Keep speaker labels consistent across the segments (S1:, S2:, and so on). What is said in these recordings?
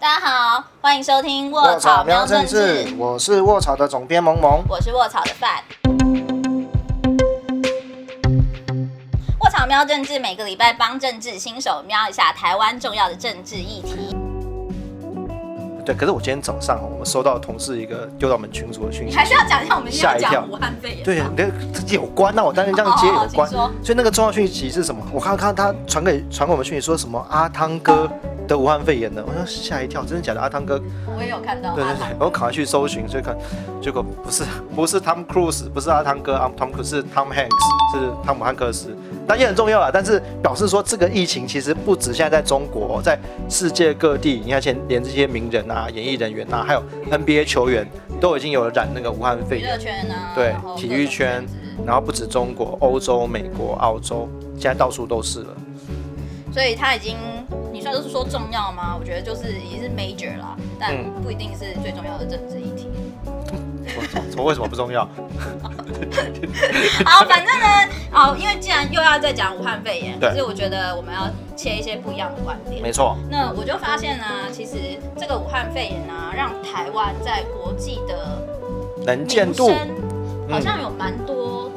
S1: 大家好，欢迎收听卧
S2: 卧
S1: 草
S2: 草喵
S1: 喵政
S2: 政治
S1: 治，，
S2: 我是卧草的总编萌萌。
S1: 我是卧草的范。卧草喵政治每个礼拜帮政治新手瞄一下台湾重要的政治议题。
S2: 对，可是我今天早上哦我们收到同事一个丢到我们群组的讯息，
S1: 你还是要讲一下我们今天要
S2: 吓一跳
S1: 讲武汉肺炎。
S2: 对，那个有关，那我当然这样接有关。所以那个重要讯息是什么？我看看他传给传给我们讯息说什么阿汤哥得武汉肺炎了，我说吓一跳，真的假的？阿汤哥，
S1: 我也有看到。
S2: 对对对，我赶快去搜寻，所以看结果不是不是 Tom Cruise，不是阿汤哥，阿 Tom Cruise 是 Tom Hanks，是汤姆汉克斯。但也很重要啦，但是表示说这个疫情其实不止现在在中国，在世界各地，你看现在连这些名人啊、演艺人员啊，还有 NBA 球员都已经有染那个武汉肺
S1: 娱
S2: 炎。
S1: 乐圈啊？
S2: 对体育圈然后不止中国、欧洲、美国、澳洲，现在到处都是了。
S1: 所以他已经，你说就是说重要吗？我觉得就是已经是 major 啦，但
S2: 嗯
S1: 不一定是最重要的政治议题。
S2: 我为什么不重要？
S1: 好，反正呢，哦，因为既然又要再讲武汉肺炎，
S2: 对
S1: 可是我觉得我们要切一些不一样的观点。
S2: 没错，
S1: 那我就发现呢，其实这个武汉肺炎呢，让台湾在国际的
S2: 能见度，
S1: 好像有蛮多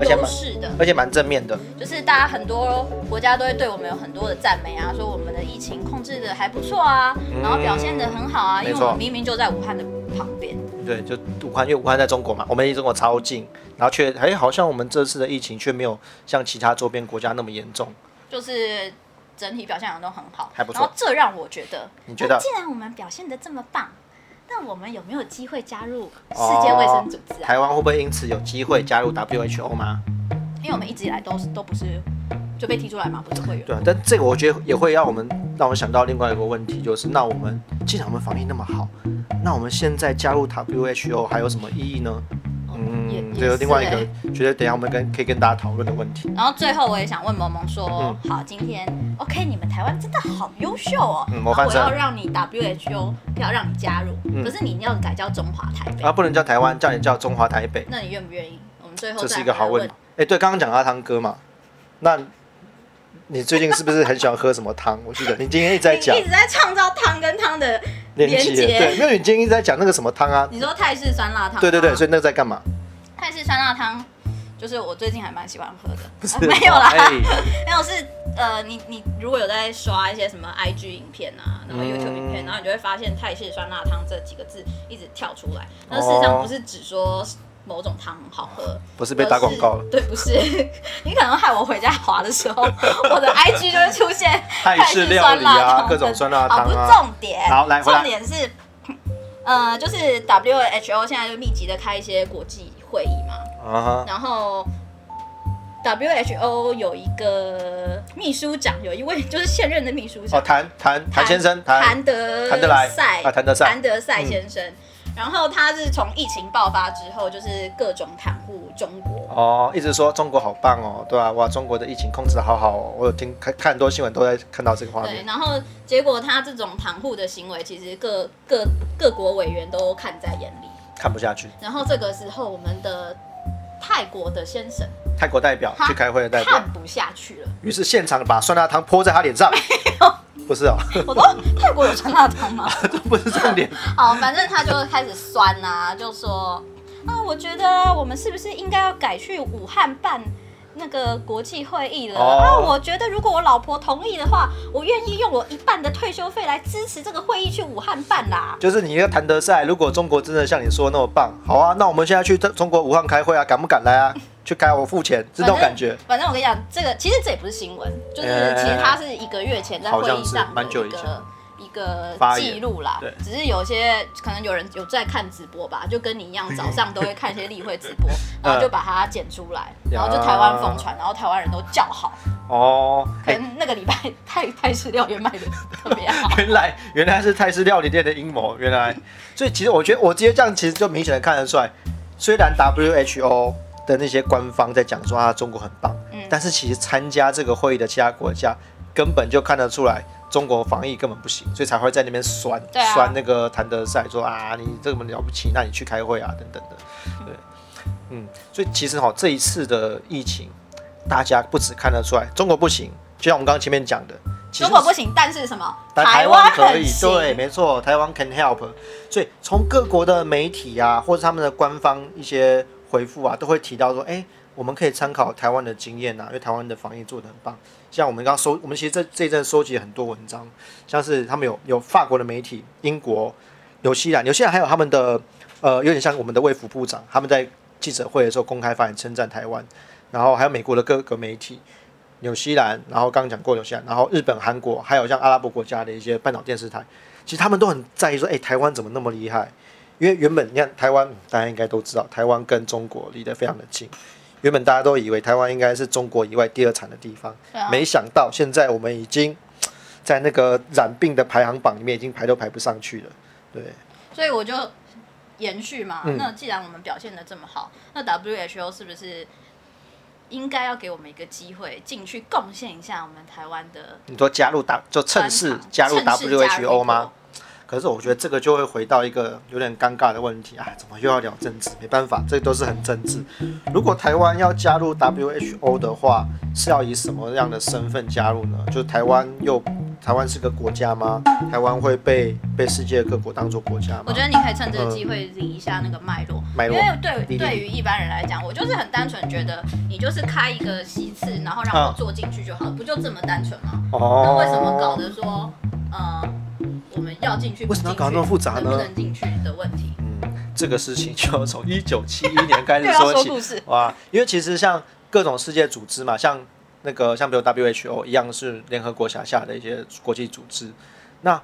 S1: 优势的。
S2: 而且蛮正面的。
S1: 就是大家很多国家都会对我们有很多的赞美啊，说我们的疫情控制的还不错啊，然后表现的很好啊，因为我们明明就在武汉的旁边。
S2: 对，就武汉，因为武汉在中国嘛，我们离中国超近，然后却哎，好像我们这次的疫情却没有像其他周边国家那么严重。
S1: 就是整体表现好像都很好，
S2: 还不错
S1: 然后这让我觉得，
S2: 你觉得
S1: 既然我们表现的这么棒，那我们有没有机会加入世界卫生组织啊？
S2: 台湾会不会因此有机会加入 WHO 吗？
S1: 因为我们一直以来都是都不是就被踢出来嘛，不是会员。
S2: 对啊，但这个我觉得也会让我们让我想到另外一个问题，就是那我们既然我们防疫那么好，那我们现在加入 WHO 还有什么意义呢？嗯，
S1: 也
S2: 这有另外一个，觉得等一下我们跟可以跟大家讨论的问题。
S1: 然后最后我也想问萌萌说，
S2: 嗯
S1: 好，今天 OK，你们台湾真的好优秀哦，
S2: 嗯模
S1: 然后我要让你 WHO 要让你加入，
S2: 嗯
S1: 可是你要改叫中华台北，
S2: 啊，不能叫台湾，叫你叫中华台北，
S1: 那你愿不愿意？我们最后
S2: 这是一个好问题。哎，对，刚刚讲阿汤哥嘛，那你最近是不是很喜欢喝什么汤？我记得你今天一直在讲
S1: 一直在创造汤跟汤的，
S2: 连接，对，因为你今天一直在讲那个什么汤啊，
S1: 你说泰式酸辣汤吗，
S2: 对对对，所以那个在干嘛？
S1: 泰式酸辣汤就是我最近还蛮喜欢喝的，
S2: 不是
S1: 啊 没有啦，
S2: 哎。
S1: 没有是呃，你你如果有在刷一些什么 IG 影片啊，然后 YouTube 影片，
S2: 嗯。
S1: 然后你就会发现泰式酸辣汤这几个字一直跳出来。那事实上不是只说某种汤好喝，
S2: 不是被打广告了。
S1: 对，不是，你可能害我回家滑的时候，我的 IG 就会出现
S2: 泰式料理啊，各种酸辣汤
S1: 好，不。重点。
S2: 好来
S1: 重点是，呃，就是 WHO 现在就密集的开一些国际会议嘛，然后 WHO 有一个秘书长，有一位 就是现任的秘书
S2: 哦，
S1: 长，
S2: 谭谭谭先生，谭。
S1: 谭德
S2: 谭德来
S1: 赛
S2: 啊谭德赛。
S1: 谭德赛先生。然后他是从疫情爆发之后，就是各种袒护中国，
S2: 哦，一直说中国好棒哦，对吧、哇，中国的疫情控制的好好哦，我有听看看很多新闻都在看到这个画
S1: 对，然后结果他这种袒护的行为，其实各各各国委员都看在眼里。
S2: 看不下去，
S1: 然后这个时候，我们的泰国的先生
S2: 泰国代表去开会的代表
S1: 看，不下去了。
S2: 于是现场把酸辣汤泼在他脸上。不是哦，
S1: 我都泰国有酸辣汤吗？
S2: 这不是重点。
S1: 好，反正他就开始酸啊，就说啊，我觉得我们是不是应该要改去武汉办那个国际会议了、
S2: 哦
S1: 啊？我觉得如果我老婆同意的话，我愿意用我一半的退休费来支持这个会议去武汉办啦。
S2: 就是你那个谭德赛，如果中国真的像你说的那么棒，好啊，那我们现在去中国武汉开会啊，敢不敢来啊？去开我付钱，是那种感觉。
S1: 反正我跟你讲，这个其实这也不是新闻，就是
S2: 哎
S1: 其实它是一个月前在会议上的一个一个记录啦
S2: 对。
S1: 只是有些可能有人有在看直播吧，就跟你一样，早上都会看一些例会直播，然后就把它剪出来，然后就台湾疯传，然后台湾人都叫好。
S2: 哦，哎、
S1: 可能那个礼拜 泰泰式料理卖的特别好。
S2: 原来原来是泰式料理店的阴谋，原来，所以其实我觉得我直接这样其实就明显的看得出来，虽然 WHO 的那些官方在讲说啊中国很棒，
S1: 嗯。
S2: 但是其实参加这个会议的其他国家根本就看得出来中国防疫根本不行，所以才会在那边酸、
S1: 啊。
S2: 酸那个谭德赛说啊你这么了不起，那你去开会啊等等的，对，嗯，所以其实哈、这一次的疫情，大家不止看得出来中国不行，就像我们刚刚前面讲的，
S1: 中国不行，但是什么？
S2: 但台湾可以，对，没错，台湾 can help。所以从各国的媒体啊，或者他们的官方一些回复啊，都会提到说，哎、我们可以参考台湾的经验啊，因为台湾的防疫做得很棒。像我们刚刚收，我们其实这这一阵收集了很多文章，像是他们有有法国的媒体、英国、纽西兰，纽西兰还有他们的呃，有点像我们的卫福部长，他们在记者会的时候公开发言称赞台湾，然后还有美国的各个媒体。纽西兰，然后刚刚讲过纽西兰，然后日本、韩国，还有像阿拉伯国家的一些半岛电视台，其实他们都很在意说，哎、台湾怎么那么厉害？因为原本你看台湾，大家应该都知道，台湾跟中国离得非常的近。原本大家都以为台湾应该是中国以外第二产的地方，
S1: 啊
S2: 没想到现在我们已经在那个染病的排行榜里面已经排都排不上去了。对，
S1: 所以我就延续嘛。
S2: 嗯
S1: 那既然我们表现的这么好，那 WHO 是不是应该要给我们一个机会进去贡献一下我们台湾的
S2: 你说加入 W 就趁势加入 WHO 吗
S1: 过？？
S2: 可是我觉得这个就会回到一个有点尴尬的问题啊，怎么又要聊政治？没办法，这都是很政治。如果台湾要加入 WHO 的话，是要以什么样的身份加入呢？就是台湾又台湾是个国家吗？台湾会被被世界各国当做国家吗？
S1: 我觉得你可以趁这个机会理一下那个脉络，
S2: 脉络
S1: 因为对对于一般人来讲，我就是很单纯觉得你就是开一个席次，然后让我坐进去就好了，不就这么单纯吗？哦那
S2: 哦，
S1: 为什么搞得说，呃，我们要进去，
S2: 为什么要搞那么复杂呢
S1: 能不能进去的问题？
S2: 嗯，这个事情就要从一九七一年开始 说起。
S1: 说，
S2: 哇，因为其实像各种世界组织嘛，像那个像比如 WHO 一样是联合国辖下的一些国际组织。那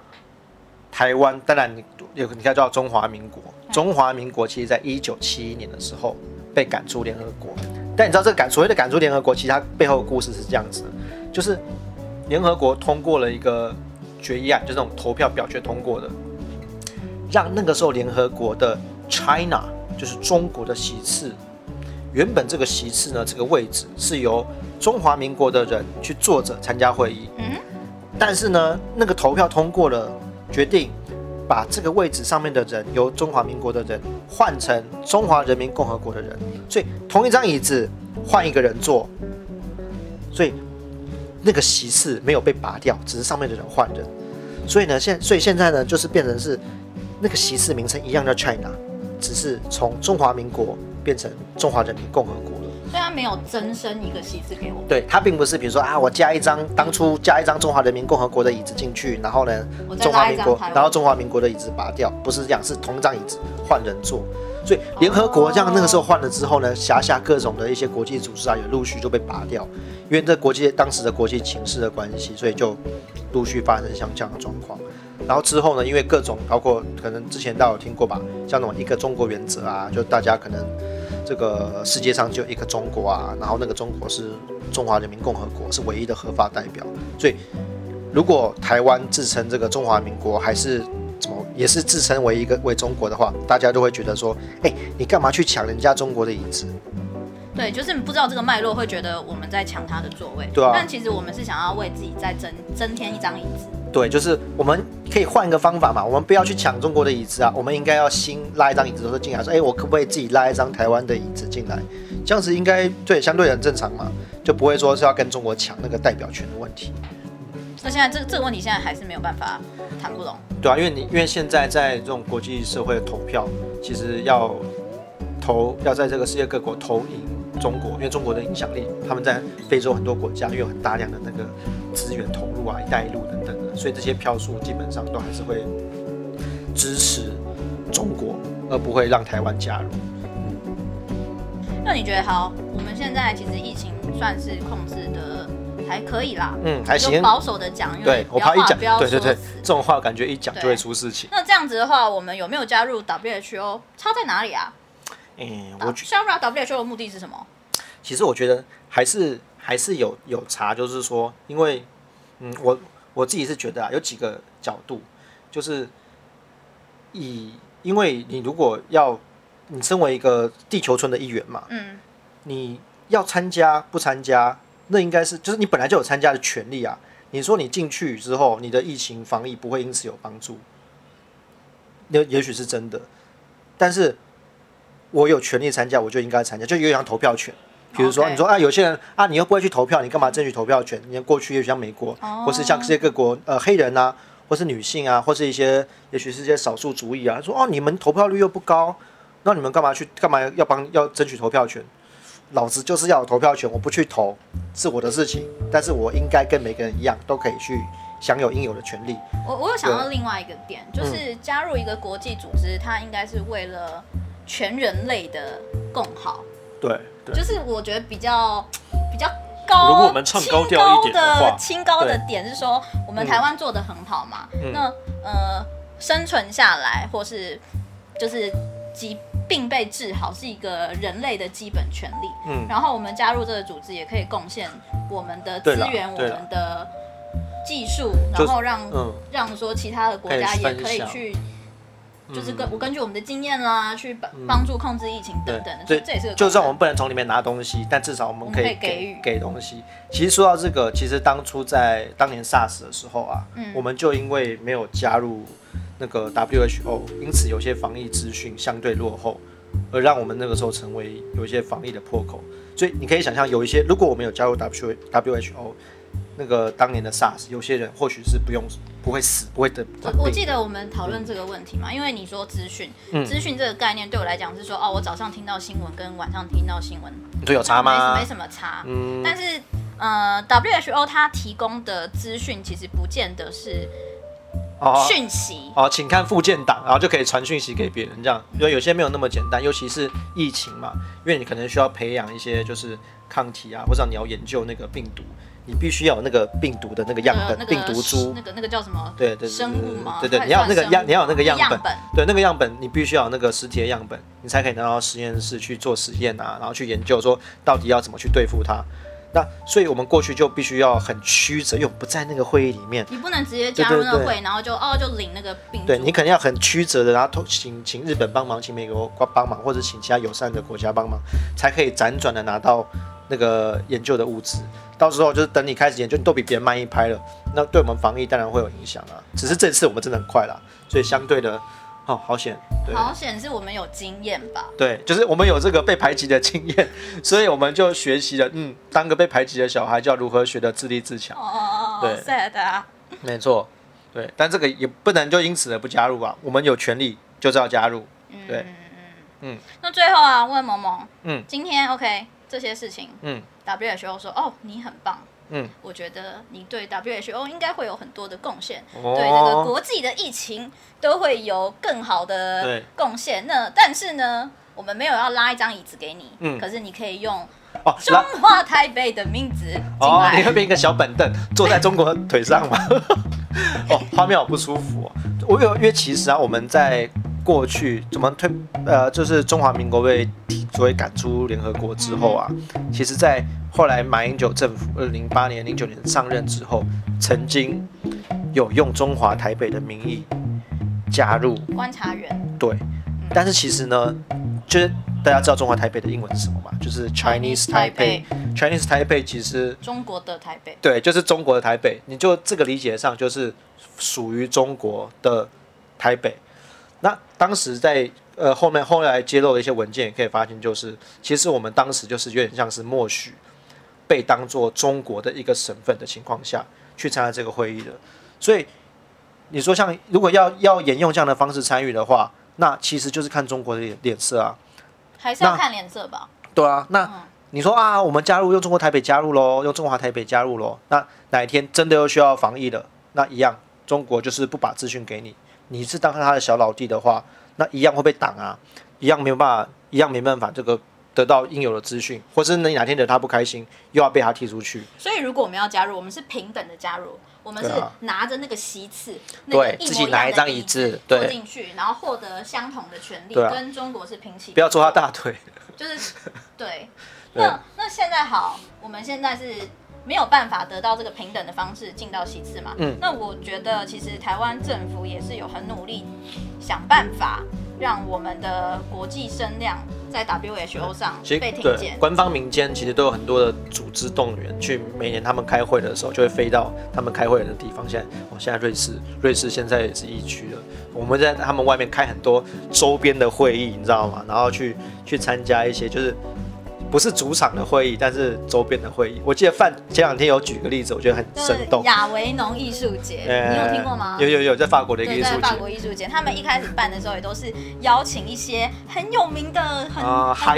S2: 台湾当然你有你看叫中华民国，中华民国其实在一九七一年的时候被赶出联合国。但你知道这个赶所谓的赶出联合国，其实它背后的故事是这样子的，就是联合国通过了一个决议案，就是那种投票表决通过的，让那个时候联合国的 China 就是中国的席次，原本这个席次呢，这个位置是由中华民国的人去坐着参加会议，
S1: 嗯，
S2: 但是呢，那个投票通过了，决定把这个位置上面的人由中华民国的人换成中华人民共和国的人，所以同一张椅子换一个人坐，所以那个席次没有被拔掉，只是上面的人换人，所以呢，现所以现在呢，就是变成是那个席次名称一样叫 China，只是从中华民国变成中华人民共和国了。
S1: 所以他没有增生一个席次给我们，
S2: 对，它并不是比如说啊，我加一张当初加一张中华人民共和国的椅子进去，然后呢中华民国然后中华民国的椅子拔掉，不是这样，是同一张椅子换人坐。所以联合国这样那个时候换了之后呢，辖下各种的一些国际组织啊，也陆续就被拔掉，因为这国际当时的国际情势的关系，所以就陆续发生像这样的状况。然后之后呢，因为各种包括可能之前大家有听过吧，像那种一个中国原则啊，就大家可能这个世界上就一个中国啊，然后那个中国是中华人民共和国是唯一的合法代表，所以如果台湾自称这个中华民国还是也是自称为一个为中国的话，大家都会觉得说，哎、你干嘛去抢人家中国的椅子？
S1: 对，就是你不知道这个脉络，会觉得我们在抢他的座位。
S2: 对啊
S1: 但其实我们是想要为自己再增增添一张椅子。
S2: 对，就是我们可以换一个方法嘛，我们不要去抢中国的椅子啊，我们应该要新拉一张椅子，说进来说，哎、我可不可以自己拉一张台湾的椅子进来？这样子应该对相对很正常嘛，就不会说是要跟中国抢那个代表权的问题。
S1: 那现在这这个问题现在还是没有办法谈不拢。
S2: 对啊，因为你因为现在在这种国际社会的投票，其实要投要在这个世界各国投赢中国，因为中国的影响力，他们在非洲很多国家因为有很大量的那个资源投入啊，一带一路等等的，所以这些票数基本上都还是会支持中国，而不会让台湾加入。
S1: 那你觉得好？我们现在其实疫情算是控制的还可以啦，
S2: 嗯，还
S1: 就
S2: 行。
S1: 保守的讲，因为
S2: 对我怕一讲对对对，这种话感觉一讲就会出事情。
S1: 那这样子的话，我们有没有加入 WHO？差在哪里啊？
S2: 嗯，我觉
S1: 加入 WHO 的目的是什么？
S2: 其实我觉得还是还是有有差，就是说，因为嗯，我我自己是觉得啊，有几个角度，就是以因为你如果要你身为一个地球村的一员嘛，
S1: 嗯，
S2: 你要参加不参加，那应该是就是你本来就有参加的权利啊。你说你进去之后，你的疫情防疫不会因此有帮助，也也许是真的，但是我有权利参加，我就应该参加，就有点像投票权。比如说你说啊，有些人啊，你又不会去投票，你干嘛争取投票权？你看过去也许像美国，
S1: 哦
S2: 或是像世界各国呃黑人啊，或是女性啊，或是一些也许是一些少数族裔啊，说哦你们投票率又不高，那你们干嘛去干嘛要帮要争取投票权？老子就是要有投票权，我不去投是我的事情，但是我应该跟每个人一样，都可以去享有应有的权利。
S1: 我我有想到另外一个点，就是
S2: 嗯。
S1: 加入一个国际组织，它应该是为了全人类的共好。
S2: 对对。
S1: 就是我觉得比较比较高，
S3: 如果我们唱高调一点的话
S1: 清高的点是说，我们台湾做的很好嘛，
S2: 嗯。
S1: 那呃生存下来或是就是疾病被治好是一个人类的基本权利。
S2: 嗯。
S1: 然后我们加入这个组织，也可以贡献我们的资源，我们的技术，然后让、
S2: 嗯。
S1: 让说其他的国家也
S2: 可以
S1: 去。就是
S2: 嗯。
S1: 根我根据我们的经验啦，去帮
S2: 嗯
S1: 帮助控制疫情等等的，
S2: 对
S1: 这这也是
S2: 就算我们不能从里面拿东西，但至少我们可以
S1: 我们可以给予。
S2: 给东西。其实说到这个，其实当初在当年 SARS 的时候啊，
S1: 嗯。
S2: 我们就因为没有加入那个 WHO，因此有些防疫资讯相对落后，而让我们那个时候成为有一些防疫的破口。所以你可以想象，有一些如果我们有加入 W WHO，那个当年的 SARS，有些人或许是不用不会死，不会得
S1: 我我记得我们讨论这个问题嘛，因为你说资讯，
S2: 嗯
S1: 资讯这个概念对我来讲是说，哦，我早上听到新闻跟晚上听到新闻
S2: 你说有差吗？
S1: 没没什么差。
S2: 嗯，
S1: 但是呃，WHO 它提供的资讯其实不见得是
S2: 哦
S1: 讯息，
S2: 哦，请看附件档，然后就可以传讯息给别人，这样，因为有些没有那么简单，尤其是疫情嘛，因为你可能需要培养一些就是抗体啊，或者你要研究那个病毒，你必须要有那个病毒的那个样本，病毒株
S1: 那，个那个叫什么？
S2: 对对对
S1: 生物吗？
S2: 对对，你要那个样，你要有那个样本，
S1: 本。
S2: 对，那个样本你必须要有那个实体的样本，你才可以拿到实验室去做实验啊，然后去研究说到底要怎么去对付它。那所以我们过去就必须要很曲折，因为我们不在那个会议里面，
S1: 你不能直接加入那
S2: 对对对
S1: 个会，然后就哦就领那个病毒。
S2: 对你肯定要很曲折的，然后请请日本帮忙，请美国帮忙，或者请其他友善的国家帮忙，才可以辗转的拿到那个研究的物资。到时候就是等你开始研究，你都比别人慢一拍了，那对我们防疫当然会有影响啊。只是这次我们真的很快啦，所以相对的，哦，好险，对
S1: 好险是我们有经验吧？
S2: 对，就是我们有这个被排挤的经验，所以我们就学习了，嗯，当个被排挤的小孩，就要如何学的自立自强
S1: 哦。哦哦
S2: 对
S1: 哦，sad 啊！
S2: 没错，对，但这个也不能就因此而不加入吧，我们有权利就是要加入。对
S1: 嗯嗯
S2: 嗯
S1: 那最后啊，问萌萌，
S2: 嗯
S1: 今天 OK 这些事情
S2: 嗯
S1: ，WHO 说哦你很棒，
S2: 嗯，
S1: 我觉得你对 WHO 应该会有很多的贡献，
S2: 哦
S1: 对这个国际的疫情都会有更好的
S2: 对
S1: 贡献。那但是呢，我们没有要拉一张椅子给你，
S2: 嗯
S1: 可是你可以用
S2: 哦，
S1: 中
S2: 拉
S1: 华台北的名字进
S2: 哦，
S1: 来。
S2: 你会变一个小板凳 坐在中国腿上吗？哦，画面好不舒服哦。我有，因为其实啊，我们在过去怎么推呃，就是中华民国被提作为赶出联合国之后啊，其实，在后来马英九政府二零零八年、零九年上任之后，曾经有用中华台北的名义加入
S1: 观察员
S2: 对，但是其实呢，就是大家知道中华台北的英文是什么吗？就是 Chinese Taipei。Chinese Taipei 其实
S1: 中国的台北。
S2: 对，就是中国的台北，你就这个理解上就是属于中国的台北。那当时在呃后面后来揭露的一些文件，也可以发现，就是其实我们当时就是有点像是默许被当做中国的一个省份的情况下去参加这个会议的。所以你说像如果要要沿用这样的方式参与的话，那其实就是看中国的脸脸色啊。
S1: 还是要看脸色吧。
S2: 对啊，那你说啊，我们加入用中国台北加入喽，用中华台北加入喽，那哪一天真的又需要防疫了，那一样，中国就是不把资讯给你，你是当他的小老弟的话，那一样会被挡啊，一样没有办法，一样没办法这个得到应有的资讯，或是你哪天惹他不开心，又要被他踢出去，
S1: 所以如果我们要加入，我们是平等的加入，我们是拿着那个席次，那个
S2: 对自己
S1: 一模一样的
S2: 拿一张椅子对
S1: 坐进去，然后获得相同的权利，
S2: 啊
S1: 跟中国是平起。
S2: 不要抓他，大腿。
S1: 就是对。
S2: 对
S1: 那那现在好，我们现在是没有办法得到这个平等的方式进到席次嘛？
S2: 嗯
S1: 那我觉得其实台湾政府也是有很努力想办法让我们的国际声量在 WHO 上被听见。
S2: 官方民间其实都有很多的组织动员，去每年他们开会的时候就会飞到他们开会的地方。现在哦，现在瑞士，瑞士现在也是疫区了。我们在他们外面开很多周边的会议，你知道吗？然后去去参加一些就是不是主场的会议，但是周边的会议。我记得范前两天有举个例子，我觉得很生动。
S1: 亚维农艺术节，
S2: 呃
S1: 你有听过吗？
S2: 有有有，在法国的一个，艺术节
S1: 在法。国艺术节，他们一开始办的时候也都是邀请一些很有名的、很、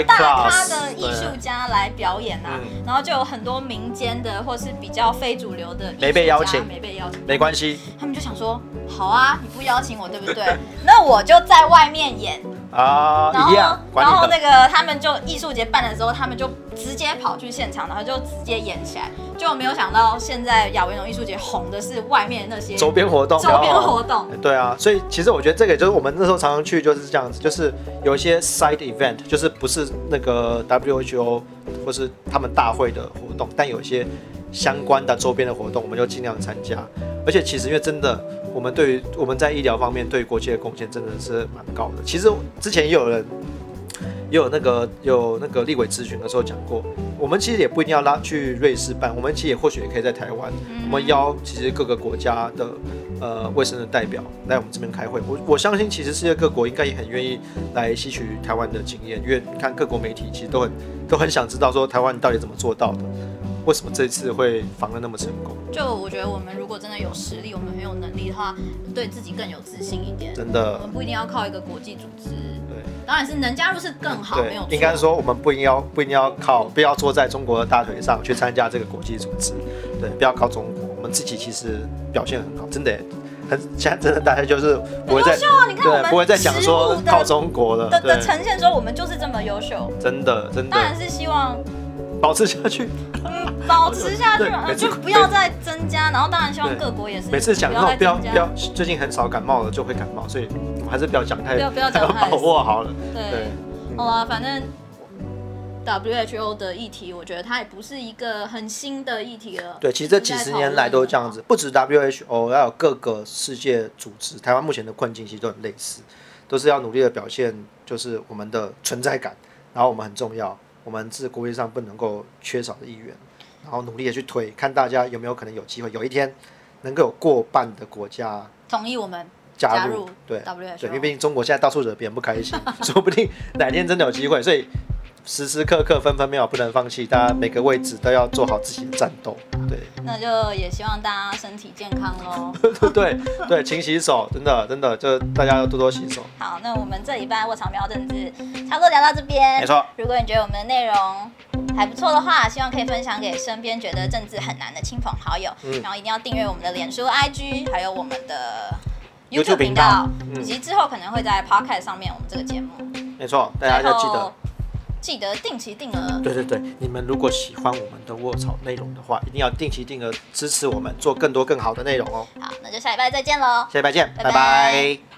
S1: 大咖的艺术家来表演啊，
S2: 嗯
S1: 然后就有很多民间的或是比较非主流的艺术家
S2: 没被邀请
S1: 没被邀请，
S2: 没关系
S1: 他们就想说，好啊，你不邀请我，对不对？那我就在外面演，
S2: 啊，
S1: 然后
S2: 一样，
S1: 然后那。个他们就艺术节办的时候，他们就直接跑去现场，然后就直接演起来，就没有想到现在亚维农艺术节红的是外面那些
S2: 周边活动，
S1: 周边活动。
S2: 对啊，所以其实我觉得这个就是我们那时候常常去就是这样子，就是有一些 side event，就是不是那个 WHO 或是他们大会的活动，但有一些相关的周边的活动，我们就尽量参加。而且其实因为真的，我们对于我们在医疗方面对国际的贡献真的是蛮高的。其实之前也有人。也有那个有那个立委咨询的时候讲过，我们其实也不一定要拉去瑞士办，我们其实也或许也可以在台湾，
S1: 嗯
S2: 我们邀其实各个国家的呃卫生的代表来我们这边开会。我我相信其实世界各国应该也很愿意来吸取台湾的经验，因为你看各国媒体其实都很都很想知道说台湾到底怎么做到的，为什么这次会防的那么成功？
S1: 就我觉得我们如果真的有实力，我们很有能力的话，对自己更有自信一点。
S2: 真的我
S1: 们不一定要靠一个国际组织，
S2: 对。
S1: 当然是能加入是更好，没有错。
S2: 应该说我们不一定要不一定要靠，不要坐在中国的大腿上去参加这个国际组织，对，不要靠中国，我们自己其实表现很好，真的很现在真的大家就是不会再对不会再讲说靠中国了，
S1: 的的，呈现说我们就是这么优秀，
S2: 真的真的
S1: 当然是希望
S2: 保持下去。
S1: 嗯 保持下去就不要再增加。然后当然希望各国也是
S2: 每次讲
S1: 不要再
S2: 那种不要不要，最近很少感冒了就会感冒，所以我们还是不要讲太
S1: 不要不要讲太
S2: 把握好了。
S1: 对
S2: 对，
S1: 好啊，反正 WHO 的议题，我觉得它也不是一个很新的议题了。
S2: 对，其实这几十年来都是这样子，不止 WHO，还有各个世界组织。台湾目前的困境其实都很类似，都是要努力的表现，就是我们的存在感，然后我们很重要，我们是国际上不能够缺少的一员，然后努力的去推，看大家有没有可能有机会，有一天能够有过半的国家
S1: 同意我们
S2: 加入，对因为毕竟中国现在到处惹别人不开心，说不定哪天真的有机会，所以时时刻刻分分秒秒不能放弃，大家每个位置都要做好自己的战斗，对。
S1: 那就也希望大家身体健康喽。
S2: 对对，勤洗手，真的真的，就大家要多多洗手。
S1: 好，那我们这礼拜卧槽喵政治差不多聊到这边。
S2: 没错。
S1: 如果你觉得我们的内容还不错的话，希望可以分享给身边觉得政治很难的亲朋好友，
S2: 嗯
S1: 然后一定要订阅我们的脸书、IG，还有我们的
S2: YouTube
S1: 频道，
S2: 嗯
S1: 以及之后可能会在 Podcast 上面我们这个节目。
S2: 没错，大家要记得。
S1: 记得定期定额。
S2: 对对对，你们如果喜欢我们的卧槽内容的话，一定要定期定额支持我们，做更多更好的内容哦。
S1: 好，那就下礼拜再见喽。
S2: 下礼拜见，
S1: 拜
S2: 拜
S1: 拜
S2: 拜